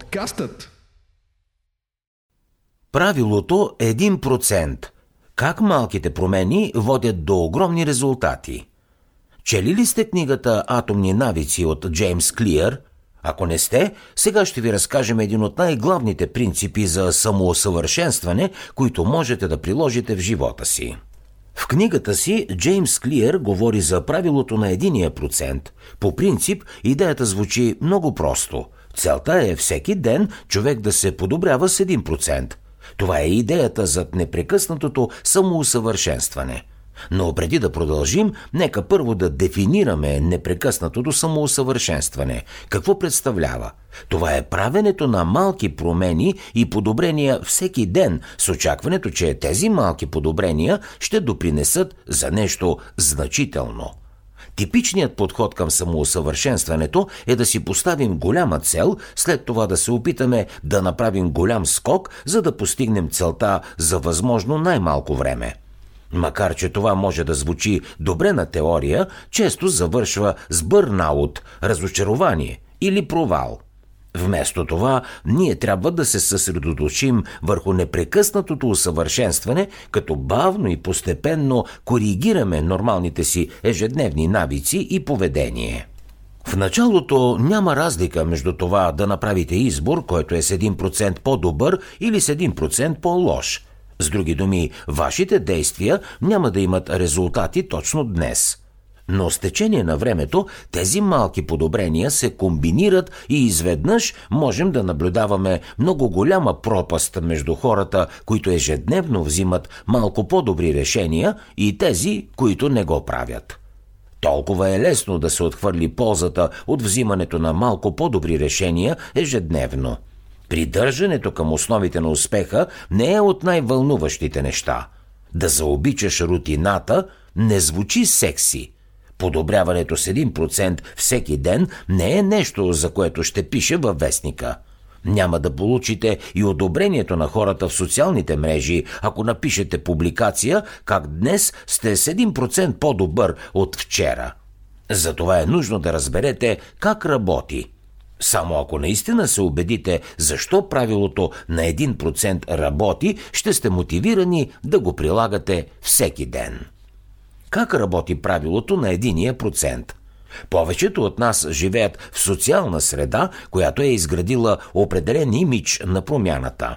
Подкастът Правилото 1%. Как малките промени водят до огромни резултати? Чели ли сте книгата Атомни навици от Джеймс Клиър? Ако не сте, сега ще ви разкажем един от най-главните принципи за самоусъвършенстване, които можете да приложите в живота си. В книгата си Джеймс Клиър говори за правилото на единия процент. По принцип, идеята звучи много просто. Целта е всеки ден човек да се подобрява с 1%. Това е идеята зад непрекъснатото самоусъвършенстване. Но преди да продължим, нека първо да дефинираме непрекъснатото самоусъвършенстване. Какво представлява? Това е правенето на малки промени и подобрения всеки ден с очакването, че тези малки подобрения ще допринесат за нещо значително – Типичният подход към самоусъвършенстването е да си поставим голяма цел, след това да се опитаме да направим голям скок, за да постигнем целта за възможно най-малко време. Макар, че това може да звучи добре на теория, често завършва с бърнаут, разочарование или провал – Вместо това, ние трябва да се съсредоточим върху непрекъснатото усъвършенстване, като бавно и постепенно коригираме нормалните си ежедневни навици и поведение. В началото няма разлика между това да направите избор, който е с 1% по-добър или с 1% по-лош. С други думи, вашите действия няма да имат резултати точно днес – но с течение на времето тези малки подобрения се комбинират и изведнъж можем да наблюдаваме много голяма пропаст между хората, които ежедневно взимат малко по-добри решения и тези, които не го правят. Толкова е лесно да се отхвърли ползата от взимането на малко по-добри решения ежедневно. Придържането към основите на успеха не е от най-вълнуващите неща. Да заобичаш рутината не звучи секси – Подобряването с 1% всеки ден не е нещо, за което ще пише във вестника. Няма да получите и одобрението на хората в социалните мрежи, ако напишете публикация как днес сте с 1% по-добър от вчера. Затова е нужно да разберете как работи. Само ако наистина се убедите защо правилото на 1% работи, ще сте мотивирани да го прилагате всеки ден. Как работи правилото на единия процент? Повечето от нас живеят в социална среда, която е изградила определен имидж на промяната.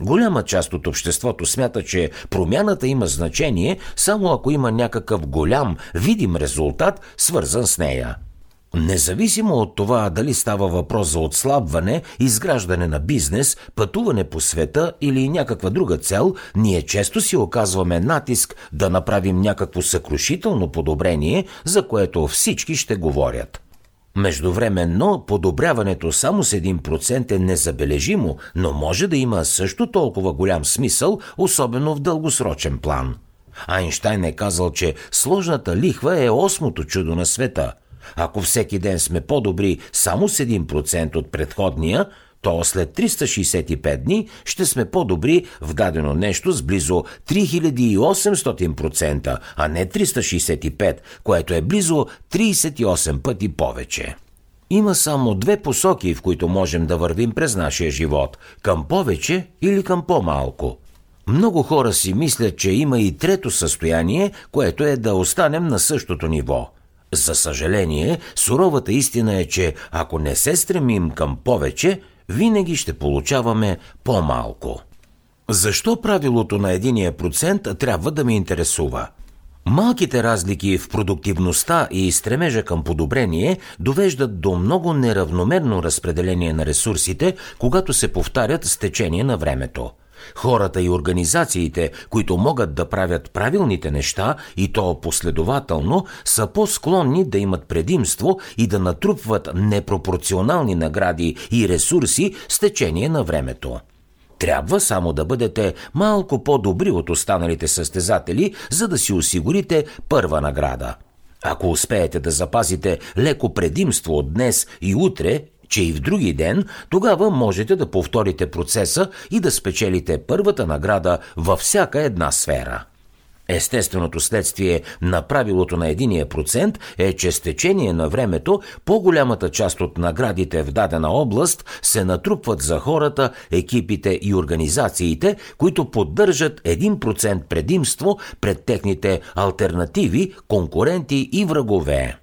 Голяма част от обществото смята, че промяната има значение само ако има някакъв голям, видим резултат, свързан с нея – Независимо от това дали става въпрос за отслабване, изграждане на бизнес, пътуване по света или някаква друга цел, ние често си оказваме натиск да направим някакво съкрушително подобрение, за което всички ще говорят. Междувременно, подобряването само с 1% е незабележимо, но може да има също толкова голям смисъл, особено в дългосрочен план. Айнштайн е казал, че сложната лихва е осмото чудо на света – ако всеки ден сме по-добри само с 1% от предходния, то след 365 дни ще сме по-добри в дадено нещо с близо 3800%, а не 365, което е близо 38 пъти повече. Има само две посоки, в които можем да вървим през нашия живот – към повече или към по-малко. Много хора си мислят, че има и трето състояние, което е да останем на същото ниво – за съжаление, суровата истина е, че ако не се стремим към повече, винаги ще получаваме по-малко. Защо правилото на единия процент трябва да ме интересува? Малките разлики в продуктивността и стремежа към подобрение довеждат до много неравномерно разпределение на ресурсите, когато се повтарят с течение на времето – Хората и организациите, които могат да правят правилните неща и то последователно, са по-склонни да имат предимство и да натрупват непропорционални награди и ресурси с течение на времето. Трябва само да бъдете малко по-добри от останалите състезатели, за да си осигурите първа награда. Ако успеете да запазите леко предимство от днес и утре че и в други ден, тогава можете да повторите процеса и да спечелите първата награда във всяка една сфера. Естественото следствие на правилото на единия процент е, че с течение на времето по-голямата част от наградите в дадена област се натрупват за хората, екипите и организациите, които поддържат 1% предимство пред техните альтернативи, конкуренти и врагове.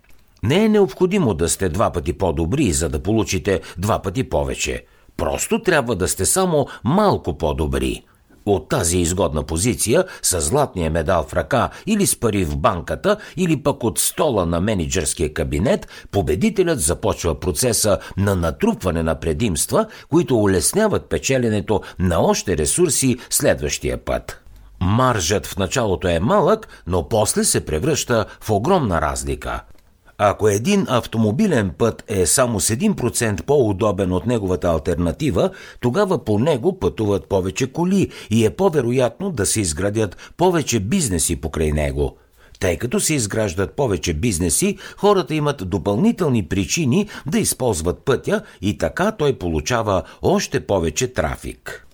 Не е необходимо да сте два пъти по-добри, за да получите два пъти повече. Просто трябва да сте само малко по-добри. От тази изгодна позиция, с златния медал в ръка или с пари в банката, или пък от стола на менеджерския кабинет, победителят започва процеса на натрупване на предимства, които улесняват печеленето на още ресурси следващия път. Маржът в началото е малък, но после се превръща в огромна разлика – ако един автомобилен път е само с 1% по-удобен от неговата альтернатива, тогава по него пътуват повече коли и е по-вероятно да се изградят повече бизнеси покрай него. Тъй като се изграждат повече бизнеси, хората имат допълнителни причини да използват пътя и така той получава още повече трафик.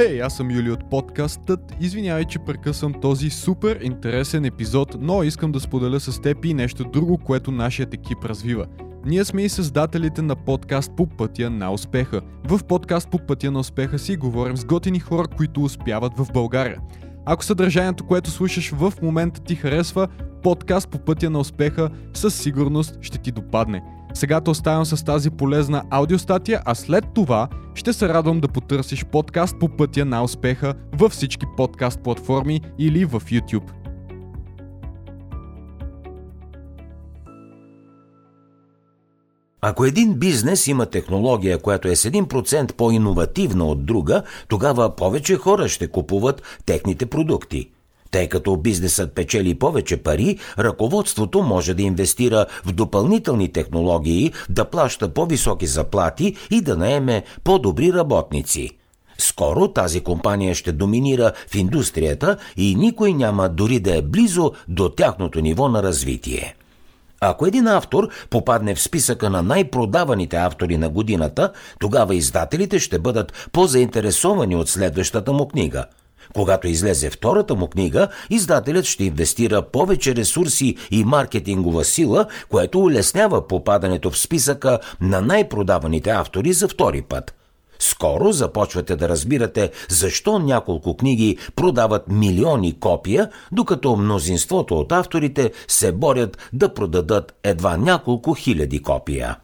Хей, hey, аз съм Юли от подкастът. Извинявай, че прекъсвам този супер интересен епизод, но искам да споделя с теб и нещо друго, което нашият екип развива. Ние сме и създателите на подкаст по пътя на успеха. В подкаст по пътя на успеха си говорим с готини хора, които успяват в България. Ако съдържанието, което слушаш в момента ти харесва, подкаст по пътя на успеха със сигурност ще ти допадне. Сега те оставям с тази полезна аудиостатия, а след това ще се радвам да потърсиш подкаст по пътя на успеха във всички подкаст платформи или в YouTube. Ако един бизнес има технология, която е с 1% по-инновативна от друга, тогава повече хора ще купуват техните продукти – тъй като бизнесът печели повече пари, ръководството може да инвестира в допълнителни технологии, да плаща по-високи заплати и да наеме по-добри работници. Скоро тази компания ще доминира в индустрията и никой няма дори да е близо до тяхното ниво на развитие. Ако един автор попадне в списъка на най-продаваните автори на годината, тогава издателите ще бъдат по-заинтересовани от следващата му книга – когато излезе втората му книга, издателят ще инвестира повече ресурси и маркетингова сила, което улеснява попадането в списъка на най-продаваните автори за втори път. Скоро започвате да разбирате защо няколко книги продават милиони копия, докато мнозинството от авторите се борят да продадат едва няколко хиляди копия.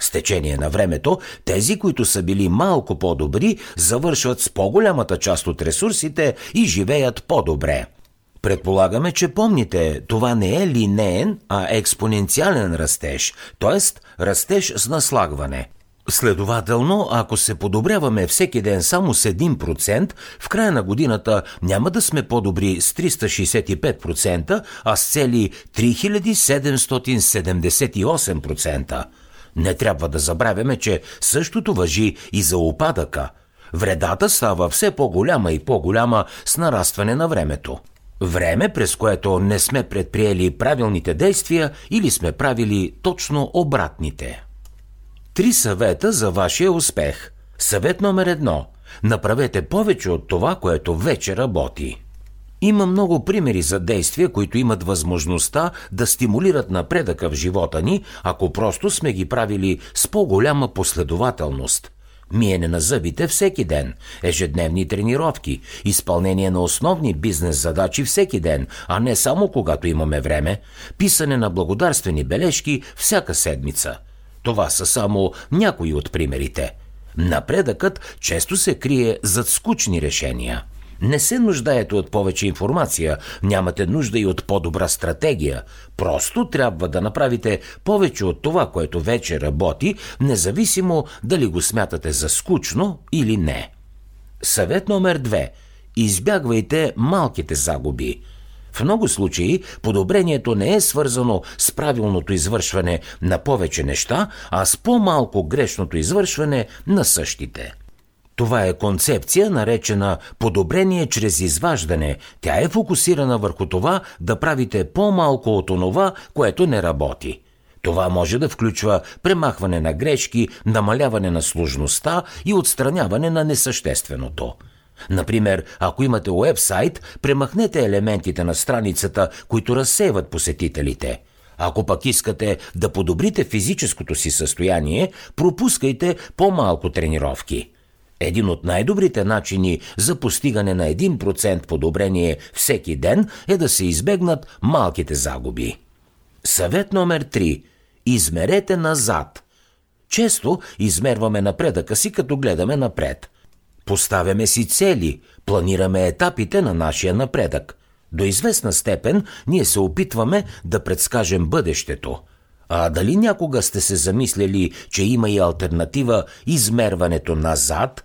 С течение на времето, тези, които са били малко по-добри, завършват с по-голямата част от ресурсите и живеят по-добре. Предполагаме, че помните, това не е линеен, а експоненциален растеж, т.е. растеж с наслагване. Следователно, ако се подобряваме всеки ден само с 1%, в края на годината няма да сме по-добри с 365%, а с цели 3778%. Не трябва да забравяме, че същото въжи и за опадъка. Вредата става все по-голяма и по-голяма с нарастване на времето. Време, през което не сме предприели правилните действия или сме правили точно обратните. Три съвета за вашия успех. Съвет номер едно. Направете повече от това, което вече работи. Има много примери за действия, които имат възможността да стимулират напредъка в живота ни, ако просто сме ги правили с по-голяма последователност. Миене на зъбите всеки ден, ежедневни тренировки, изпълнение на основни бизнес задачи всеки ден, а не само когато имаме време, писане на благодарствени бележки всяка седмица. Това са само някои от примерите. Напредъкът често се крие зад скучни решения – не се нуждаете от повече информация, нямате нужда и от по-добра стратегия. Просто трябва да направите повече от това, което вече работи, независимо дали го смятате за скучно или не. Съвет номер две. Избягвайте малките загуби. В много случаи подобрението не е свързано с правилното извършване на повече неща, а с по-малко грешното извършване на същите. Това е концепция, наречена подобрение чрез изваждане. Тя е фокусирана върху това да правите по-малко от онова, което не работи. Това може да включва премахване на грешки, намаляване на сложността и отстраняване на несъщественото. Например, ако имате уебсайт, премахнете елементите на страницата, които разсейват посетителите. Ако пък искате да подобрите физическото си състояние, пропускайте по-малко тренировки. Един от най-добрите начини за постигане на 1% подобрение всеки ден е да се избегнат малките загуби. Съвет номер 3. Измерете назад. Често измерваме напредъка си, като гледаме напред. Поставяме си цели, планираме етапите на нашия напредък. До известна степен ние се опитваме да предскажем бъдещето. А дали някога сте се замислили, че има и альтернатива измерването назад?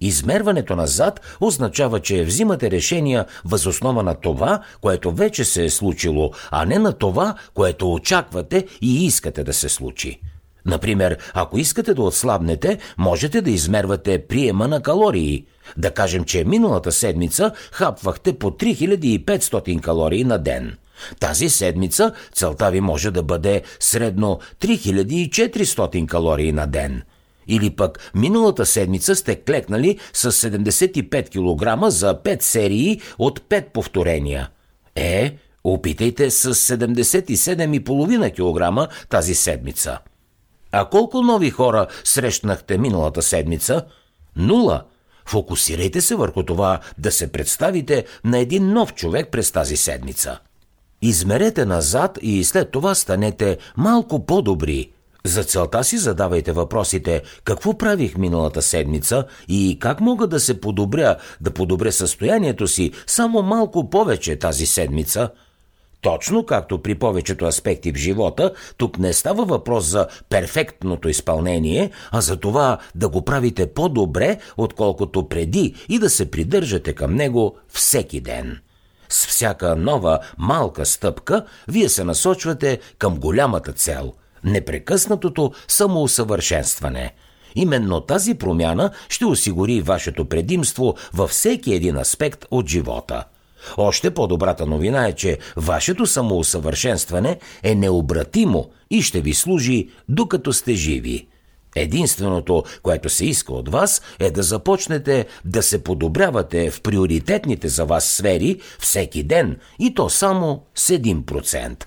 Измерването назад означава, че взимате решения възоснова на това, което вече се е случило, а не на това, което очаквате и искате да се случи. Например, ако искате да отслабнете, можете да измервате приема на калории. Да кажем, че миналата седмица хапвахте по 3500 калории на ден. Тази седмица целта ви може да бъде средно 3400 калории на ден. Или пък миналата седмица сте клекнали с 75 кг за 5 серии от 5 повторения. Е, опитайте с 77,5 кг тази седмица. А колко нови хора срещнахте миналата седмица? Нула. Фокусирайте се върху това да се представите на един нов човек през тази седмица. Измерете назад и след това станете малко по-добри. За целта си задавайте въпросите какво правих миналата седмица и как мога да се подобря, да подобря състоянието си само малко повече тази седмица – точно както при повечето аспекти в живота, тук не става въпрос за перфектното изпълнение, а за това да го правите по-добре, отколкото преди и да се придържате към него всеки ден. С всяка нова малка стъпка вие се насочвате към голямата цел – непрекъснатото самоусъвършенстване – Именно тази промяна ще осигури вашето предимство във всеки един аспект от живота – още по-добрата новина е, че вашето самоусъвършенстване е необратимо и ще ви служи докато сте живи. Единственото, което се иска от вас, е да започнете да се подобрявате в приоритетните за вас сфери всеки ден и то само с 1%.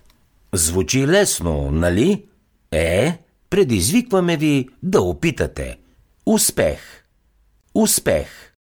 Звучи лесно, нали? Е, предизвикваме ви да опитате. Успех! Успех!